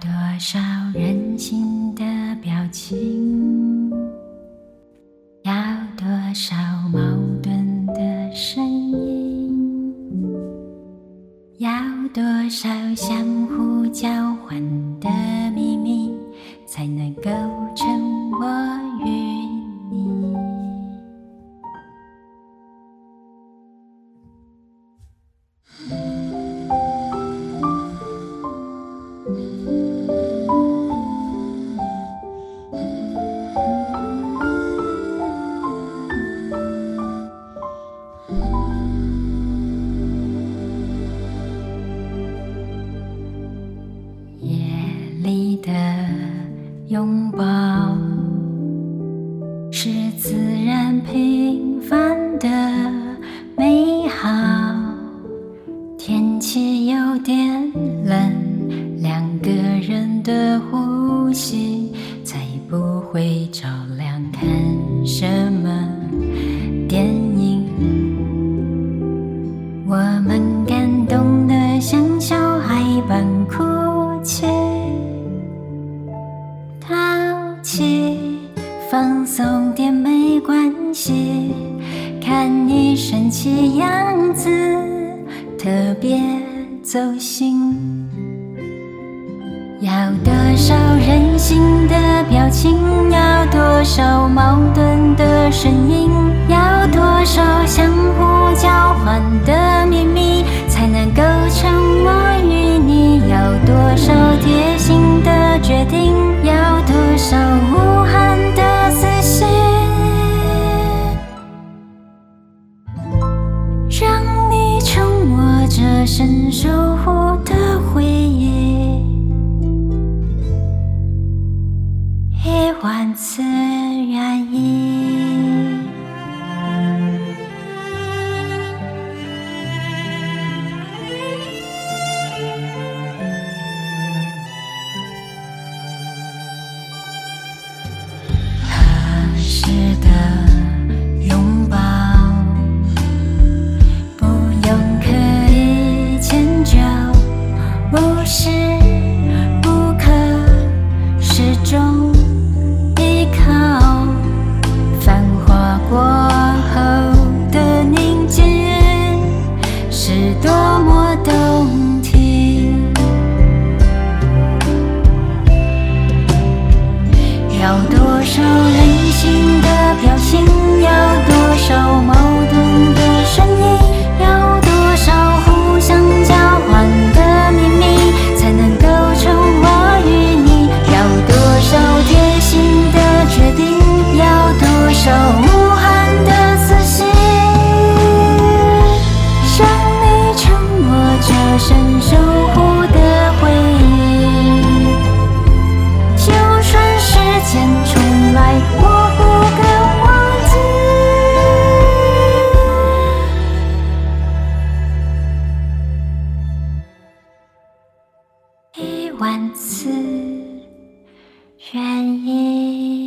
多少任性的表情，要多少矛盾的声音，要多少相互交换的拥抱是自然平凡的美好。天气有点冷，两个人的呼吸才不会着凉。看什么电影？我们感动得像小孩般哭泣。送点没关系，看你生气样子特别走心。要多少任性的表情，要多少矛盾深守是万次愿意